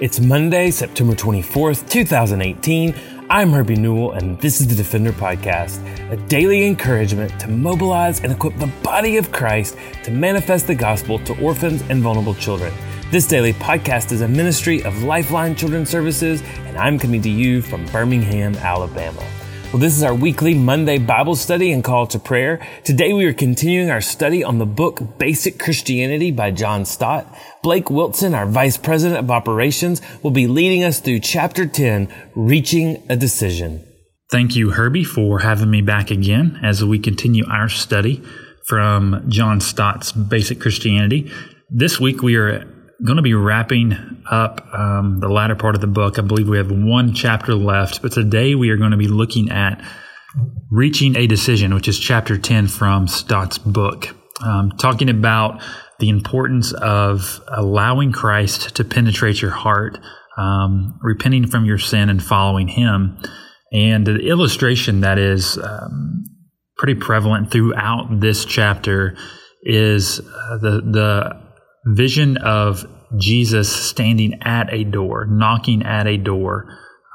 It's Monday, September 24th, 2018. I'm Herbie Newell, and this is the Defender Podcast, a daily encouragement to mobilize and equip the body of Christ to manifest the gospel to orphans and vulnerable children. This daily podcast is a ministry of Lifeline Children's Services, and I'm coming to you from Birmingham, Alabama. Well, this is our weekly Monday Bible study and call to prayer. Today we are continuing our study on the book Basic Christianity by John Stott. Blake Wilson, our Vice President of Operations, will be leading us through chapter 10, Reaching a Decision. Thank you, Herbie, for having me back again as we continue our study from John Stott's Basic Christianity. This week we are going to be wrapping up um, the latter part of the book. I believe we have one chapter left, but today we are going to be looking at reaching a decision, which is chapter 10 from Stott's book, um, talking about the importance of allowing Christ to penetrate your heart, um, repenting from your sin and following Him. And the illustration that is um, pretty prevalent throughout this chapter is uh, the the vision of Jesus standing at a door, knocking at a door,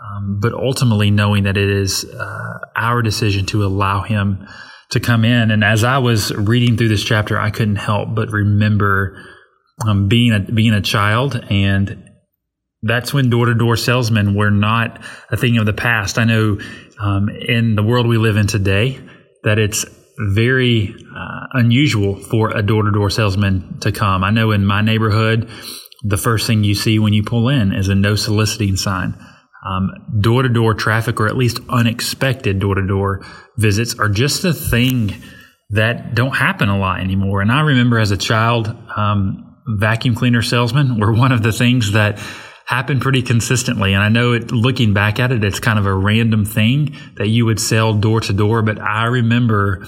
um, but ultimately knowing that it is uh, our decision to allow Him to come in. And as I was reading through this chapter, I couldn't help but remember um, being a being a child, and that's when door to door salesmen were not a thing of the past. I know um, in the world we live in today that it's very uh, unusual for a door to door salesman to come. I know in my neighborhood, the first thing you see when you pull in is a no soliciting sign. Door to door traffic, or at least unexpected door to door visits, are just a thing that don't happen a lot anymore. And I remember as a child, um, vacuum cleaner salesmen were one of the things that happened pretty consistently. And I know it, looking back at it, it's kind of a random thing that you would sell door to door. But I remember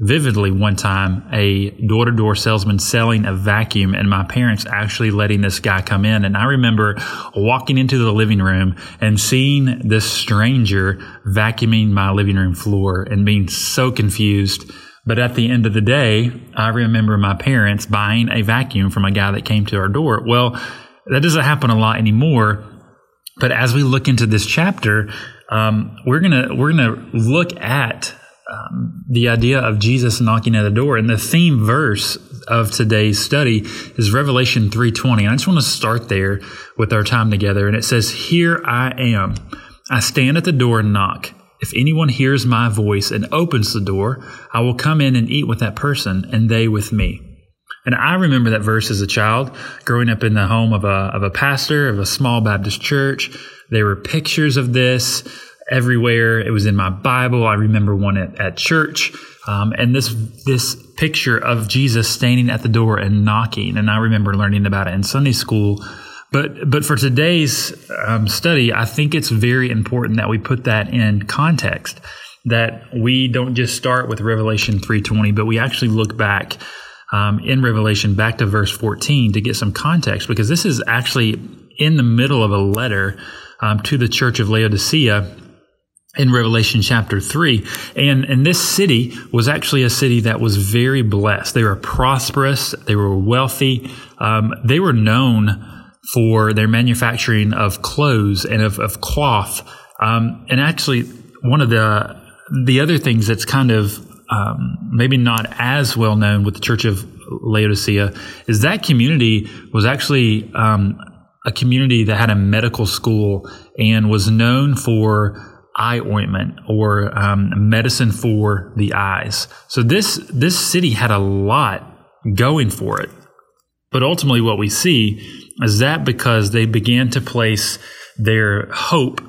vividly one time a door to door salesman selling a vacuum and my parents actually letting this guy come in. And I remember walking into the living room and seeing this stranger vacuuming my living room floor and being so confused. But at the end of the day, I remember my parents buying a vacuum from a guy that came to our door. Well, that doesn't happen a lot anymore. But as we look into this chapter, um, we're gonna we're gonna look at um, the idea of Jesus knocking at the door. And the theme verse of today's study is Revelation 3:20. And I just want to start there with our time together. And it says, "Here I am. I stand at the door and knock. If anyone hears my voice and opens the door, I will come in and eat with that person and they with me." And I remember that verse as a child, growing up in the home of a, of a pastor of a small Baptist church. There were pictures of this everywhere. It was in my Bible. I remember one at, at church. Um, and this this picture of Jesus standing at the door and knocking, and I remember learning about it in Sunday school. But but for today's um, study, I think it's very important that we put that in context. That we don't just start with Revelation three twenty, but we actually look back um, in Revelation back to verse fourteen to get some context, because this is actually in the middle of a letter um, to the church of Laodicea in Revelation chapter 3. And, and this city was actually a city that was very blessed. They were prosperous, they were wealthy, um, they were known for their manufacturing of clothes and of, of cloth. Um, and actually, one of the the other things that's kind of um, maybe not as well known with the Church of Laodicea is that community was actually um, a community that had a medical school and was known for eye ointment or um, medicine for the eyes. So this this city had a lot going for it. But ultimately, what we see is that because they began to place their hope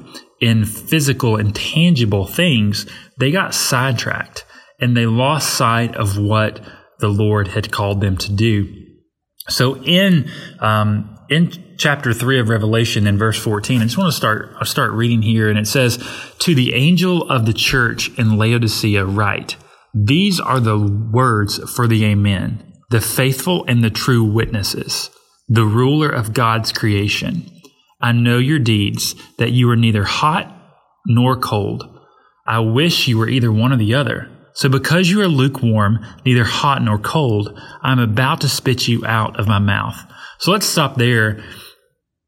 in physical and tangible things, they got sidetracked and they lost sight of what the Lord had called them to do. So in um, in chapter 3 of Revelation in verse 14. I just want to start I'll start reading here and it says, "To the angel of the church in Laodicea write, these are the words for the amen, the faithful and the true witnesses, the ruler of God's creation. I know your deeds, that you are neither hot nor cold. I wish you were either one or the other. So because you are lukewarm, neither hot nor cold, I am about to spit you out of my mouth." So let's stop there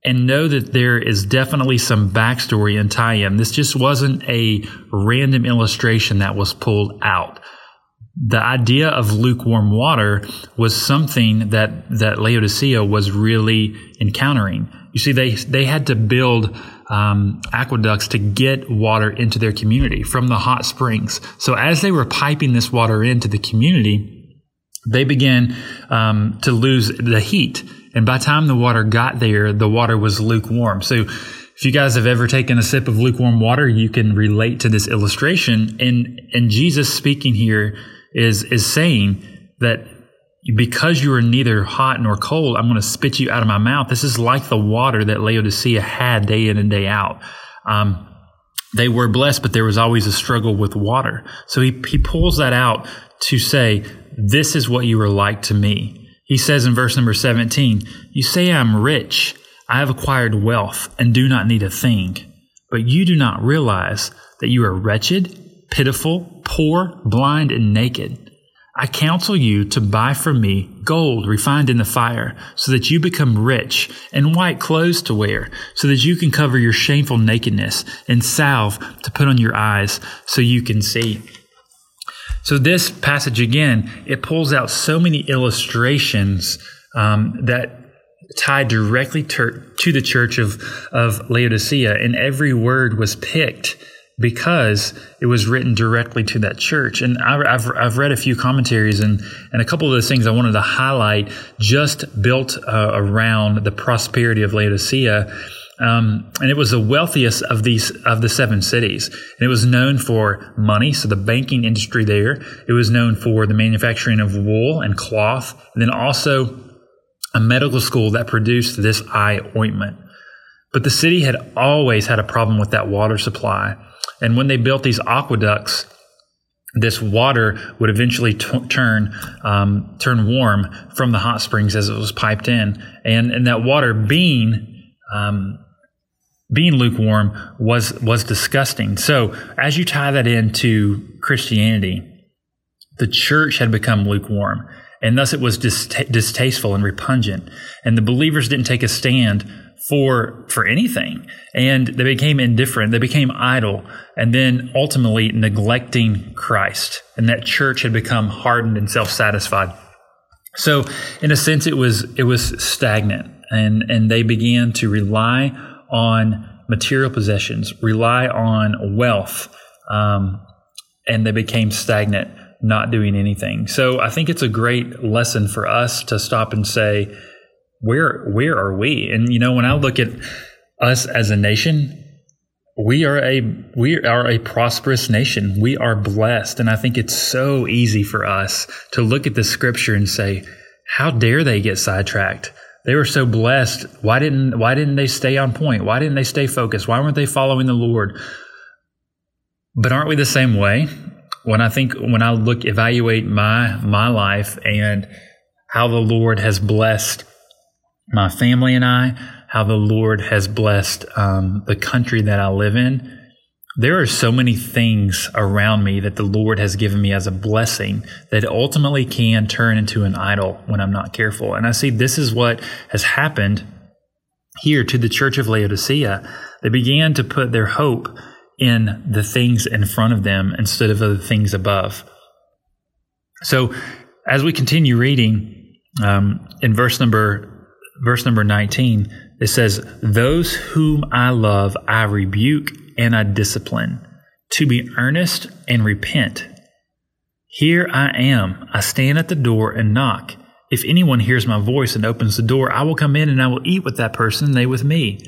and know that there is definitely some backstory and tie-in. This just wasn't a random illustration that was pulled out. The idea of lukewarm water was something that, that Laodicea was really encountering. You see, they, they had to build um, aqueducts to get water into their community from the hot springs. So as they were piping this water into the community, they began um, to lose the heat and by the time the water got there, the water was lukewarm. So if you guys have ever taken a sip of lukewarm water, you can relate to this illustration. And, and Jesus speaking here is, is saying that because you are neither hot nor cold, I'm going to spit you out of my mouth. This is like the water that Laodicea had day in and day out. Um, they were blessed, but there was always a struggle with water. So he, he pulls that out to say, this is what you are like to me. He says in verse number 17, You say I am rich, I have acquired wealth, and do not need a thing. But you do not realize that you are wretched, pitiful, poor, blind, and naked. I counsel you to buy from me gold refined in the fire, so that you become rich, and white clothes to wear, so that you can cover your shameful nakedness, and salve to put on your eyes, so you can see. So this passage again, it pulls out so many illustrations um, that tie directly to, to the church of, of Laodicea, and every word was picked because it was written directly to that church. And I've, I've read a few commentaries, and, and a couple of the things I wanted to highlight just built uh, around the prosperity of Laodicea um, and it was the wealthiest of these of the seven cities. And it was known for money, so the banking industry there. It was known for the manufacturing of wool and cloth, and then also a medical school that produced this eye ointment. But the city had always had a problem with that water supply. And when they built these aqueducts, this water would eventually t- turn um, turn warm from the hot springs as it was piped in, and and that water being um, being lukewarm was was disgusting. So as you tie that into Christianity, the church had become lukewarm, and thus it was distasteful and repugnant. And the believers didn't take a stand for for anything, and they became indifferent. They became idle, and then ultimately neglecting Christ. And that church had become hardened and self satisfied. So, in a sense, it was it was stagnant, and and they began to rely on material possessions, rely on wealth, um, and they became stagnant, not doing anything. So I think it's a great lesson for us to stop and say, where where are we? And you know, when I look at us as a nation, we are a we are a prosperous nation. We are blessed, and I think it's so easy for us to look at the scripture and say, "How dare they get sidetracked? They were so blessed. Why didn't why didn't they stay on point? Why didn't they stay focused? Why weren't they following the Lord? But aren't we the same way? When I think when I look evaluate my my life and how the Lord has blessed my family and I, how the Lord has blessed um, the country that I live in, there are so many things around me that the Lord has given me as a blessing that ultimately can turn into an idol when I'm not careful. And I see this is what has happened here to the church of Laodicea. They began to put their hope in the things in front of them instead of the things above. So as we continue reading um, in verse number verse number 19, it says, Those whom I love, I rebuke and I discipline, to be earnest and repent. Here I am. I stand at the door and knock. If anyone hears my voice and opens the door, I will come in and I will eat with that person and they with me.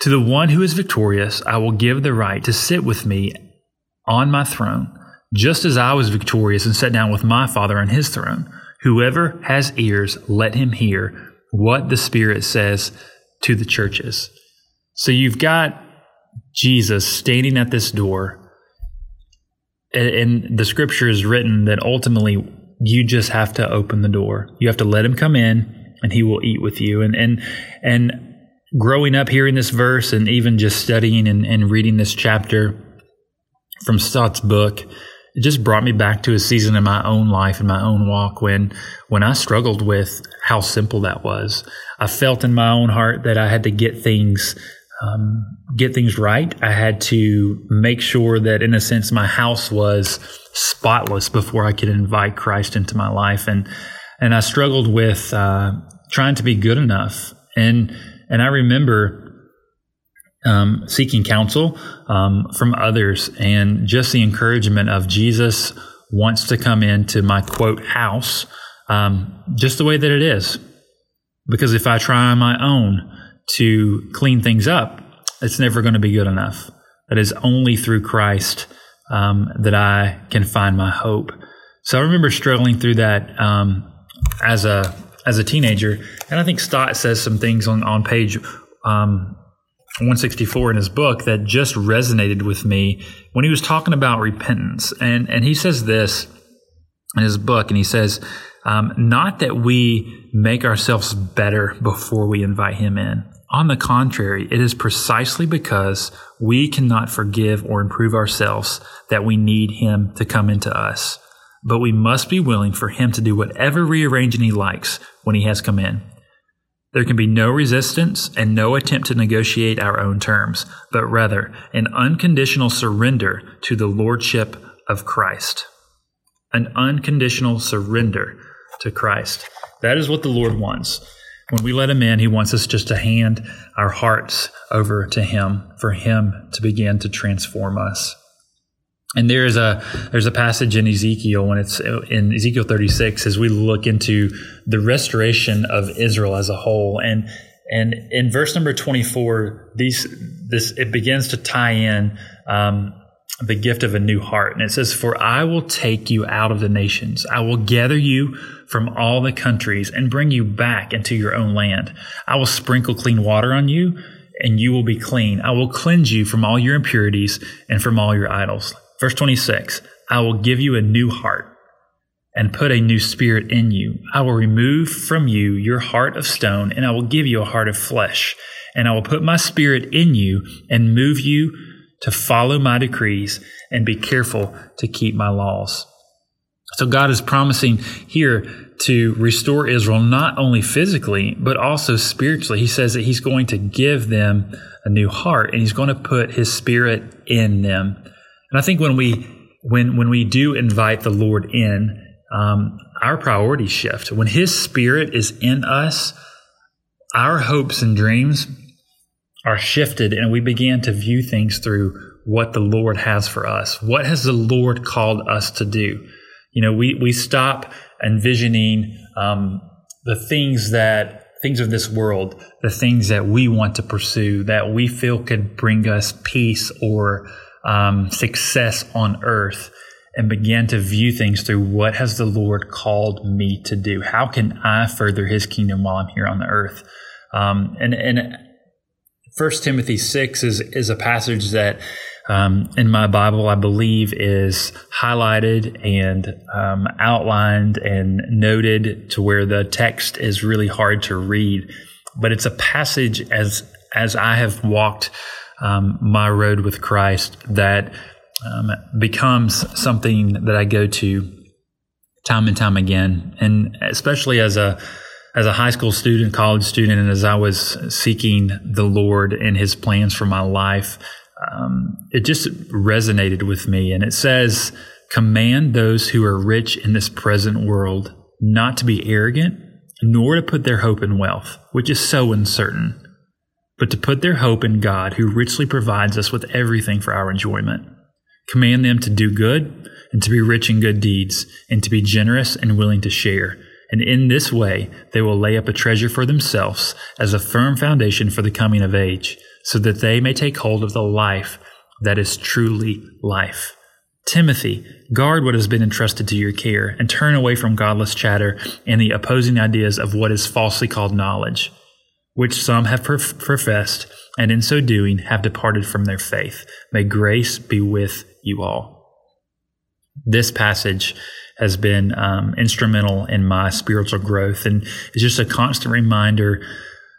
To the one who is victorious, I will give the right to sit with me on my throne, just as I was victorious and sat down with my Father on his throne. Whoever has ears, let him hear what the Spirit says to the churches. So you've got Jesus standing at this door, and the scripture is written that ultimately you just have to open the door. You have to let him come in, and he will eat with you. And and and growing up hearing this verse, and even just studying and, and reading this chapter from Stott's book, it just brought me back to a season in my own life in my own walk when when I struggled with how simple that was. I felt in my own heart that I had to get things um, get things right. I had to make sure that, in a sense, my house was spotless before I could invite Christ into my life, and and I struggled with uh, trying to be good enough. And and I remember um, seeking counsel um, from others and just the encouragement of Jesus wants to come into my quote house um, just the way that it is. Because if I try on my own to clean things up, it's never going to be good enough. That is only through Christ um, that I can find my hope. So I remember struggling through that um, as a as a teenager, and I think Stott says some things on on page um, 164 in his book that just resonated with me when he was talking about repentance. And, and he says this in his book, and he says, um, not that we make ourselves better before we invite him in. On the contrary, it is precisely because we cannot forgive or improve ourselves that we need him to come into us. But we must be willing for him to do whatever rearranging he likes when he has come in. There can be no resistance and no attempt to negotiate our own terms, but rather an unconditional surrender to the Lordship of Christ. An unconditional surrender to Christ. That is what the Lord wants. When we let Him in, He wants us just to hand our hearts over to Him for Him to begin to transform us. And there's a there's a passage in Ezekiel when it's in Ezekiel 36 as we look into the restoration of Israel as a whole. And and in verse number 24 these this it begins to tie in um, the gift of a new heart. And it says for I will take you out of the nations. I will gather you from all the countries and bring you back into your own land. I will sprinkle clean water on you and you will be clean. I will cleanse you from all your impurities and from all your idols Verse 26 I will give you a new heart and put a new spirit in you. I will remove from you your heart of stone, and I will give you a heart of flesh. And I will put my spirit in you and move you to follow my decrees and be careful to keep my laws. So God is promising here to restore Israel not only physically, but also spiritually. He says that He's going to give them a new heart and He's going to put His spirit in them. And I think when we when when we do invite the Lord in, um, our priorities shift. When His Spirit is in us, our hopes and dreams are shifted, and we begin to view things through what the Lord has for us. What has the Lord called us to do? You know, we we stop envisioning um, the things that things of this world, the things that we want to pursue, that we feel could bring us peace or um, success on earth and began to view things through what has the Lord called me to do? How can I further His kingdom while I'm here on the earth? Um, and and First Timothy six is is a passage that um, in my Bible I believe is highlighted and um, outlined and noted to where the text is really hard to read, but it's a passage as as I have walked um, my road with Christ that um, becomes something that I go to time and time again, and especially as a as a high school student, college student, and as I was seeking the Lord and His plans for my life, um, it just resonated with me. And it says, "Command those who are rich in this present world not to be arrogant, nor to put their hope in wealth, which is so uncertain." But to put their hope in God, who richly provides us with everything for our enjoyment. Command them to do good and to be rich in good deeds, and to be generous and willing to share. And in this way, they will lay up a treasure for themselves as a firm foundation for the coming of age, so that they may take hold of the life that is truly life. Timothy, guard what has been entrusted to your care, and turn away from godless chatter and the opposing ideas of what is falsely called knowledge which some have professed, and in so doing have departed from their faith. May grace be with you all. This passage has been um, instrumental in my spiritual growth, and it's just a constant reminder.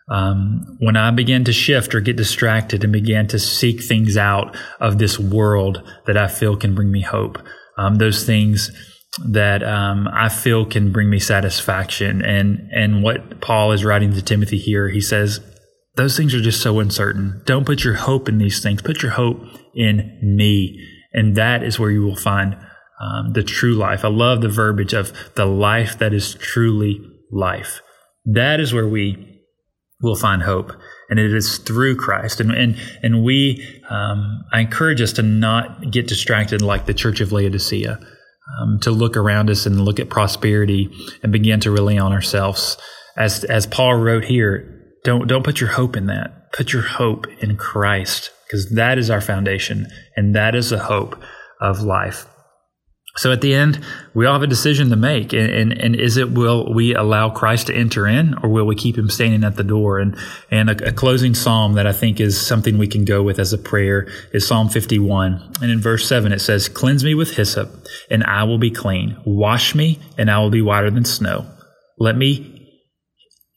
Um, when I began to shift or get distracted and began to seek things out of this world that I feel can bring me hope, um, those things that um, I feel can bring me satisfaction. And and what Paul is writing to Timothy here, he says, those things are just so uncertain. Don't put your hope in these things. Put your hope in me, and that is where you will find um, the true life. I love the verbiage of the life that is truly life. That is where we will find hope and it is through Christ. And and and we, um, I encourage us to not get distracted like the Church of Laodicea, um, to look around us and look at prosperity and begin to rely on ourselves. As as Paul wrote here, don't don't put your hope in that. Put your hope in Christ because that is our foundation and that is the hope of life. So at the end, we all have a decision to make. And, and, and, is it, will we allow Christ to enter in or will we keep him standing at the door? And, and a, a, closing psalm that I think is something we can go with as a prayer is Psalm 51. And in verse 7, it says, Cleanse me with hyssop and I will be clean. Wash me and I will be whiter than snow. Let me,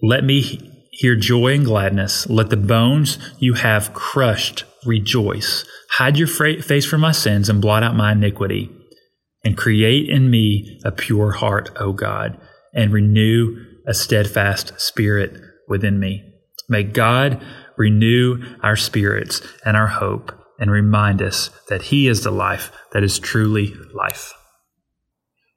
let me hear joy and gladness. Let the bones you have crushed rejoice. Hide your face from my sins and blot out my iniquity and create in me a pure heart, O God, and renew a steadfast spirit within me. May God renew our spirits and our hope and remind us that He is the life that is truly life.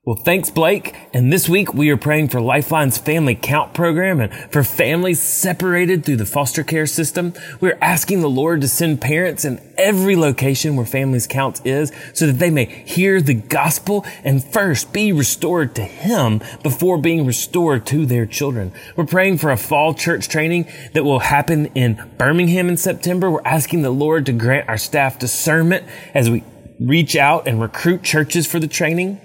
Well, thanks, Blake. And this week we are praying for Lifeline's Family Count program and for families separated through the foster care system. We're asking the Lord to send parents in every location where Families Count is so that they may hear the gospel and first be restored to Him before being restored to their children. We're praying for a fall church training that will happen in Birmingham in September. We're asking the Lord to grant our staff discernment as we reach out and recruit churches for the training.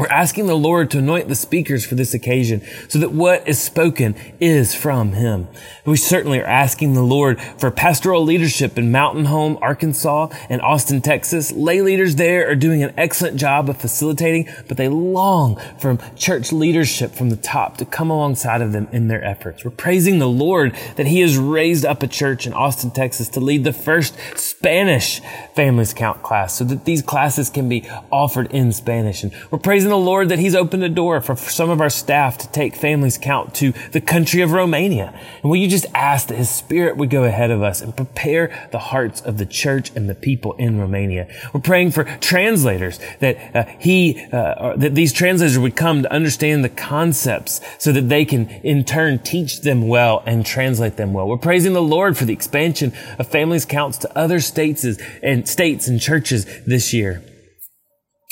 We're asking the Lord to anoint the speakers for this occasion so that what is spoken is from Him. We certainly are asking the Lord for pastoral leadership in Mountain Home, Arkansas and Austin, Texas. Lay leaders there are doing an excellent job of facilitating, but they long for church leadership from the top to come alongside of them in their efforts. We're praising the Lord that He has raised up a church in Austin, Texas to lead the first Spanish Families Count class so that these classes can be offered in Spanish. And we're praising the Lord that He's opened a door for some of our staff to take families count to the country of Romania. And will you just ask that His Spirit would go ahead of us and prepare the hearts of the church and the people in Romania? We're praying for translators that uh, He, uh, that these translators would come to understand the concepts so that they can in turn teach them well and translate them well. We're praising the Lord for the expansion of families counts to other states and states and churches this year.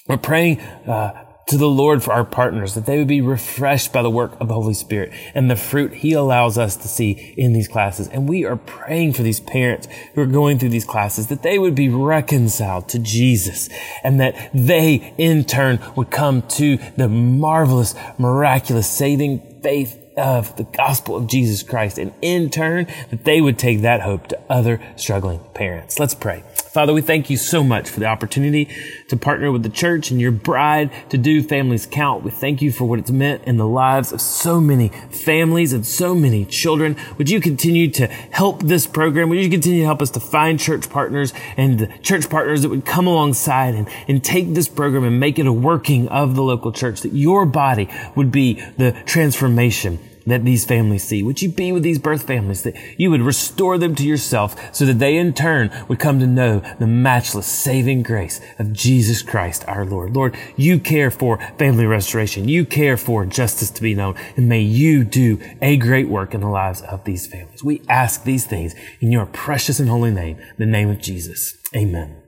We're praying uh, to the Lord for our partners, that they would be refreshed by the work of the Holy Spirit and the fruit He allows us to see in these classes. And we are praying for these parents who are going through these classes, that they would be reconciled to Jesus and that they in turn would come to the marvelous, miraculous, saving faith of the gospel of Jesus Christ. And in turn, that they would take that hope to other struggling parents. Let's pray. Father, we thank you so much for the opportunity to partner with the church and your bride to do Families Count. We thank you for what it's meant in the lives of so many families and so many children. Would you continue to help this program? Would you continue to help us to find church partners and the church partners that would come alongside and, and take this program and make it a working of the local church, that your body would be the transformation that these families see? Would you be with these birth families that you would restore them to yourself so that they in turn would come to know the matchless saving grace of Jesus Christ our Lord? Lord, you care for family restoration. You care for justice to be known and may you do a great work in the lives of these families. We ask these things in your precious and holy name, the name of Jesus. Amen.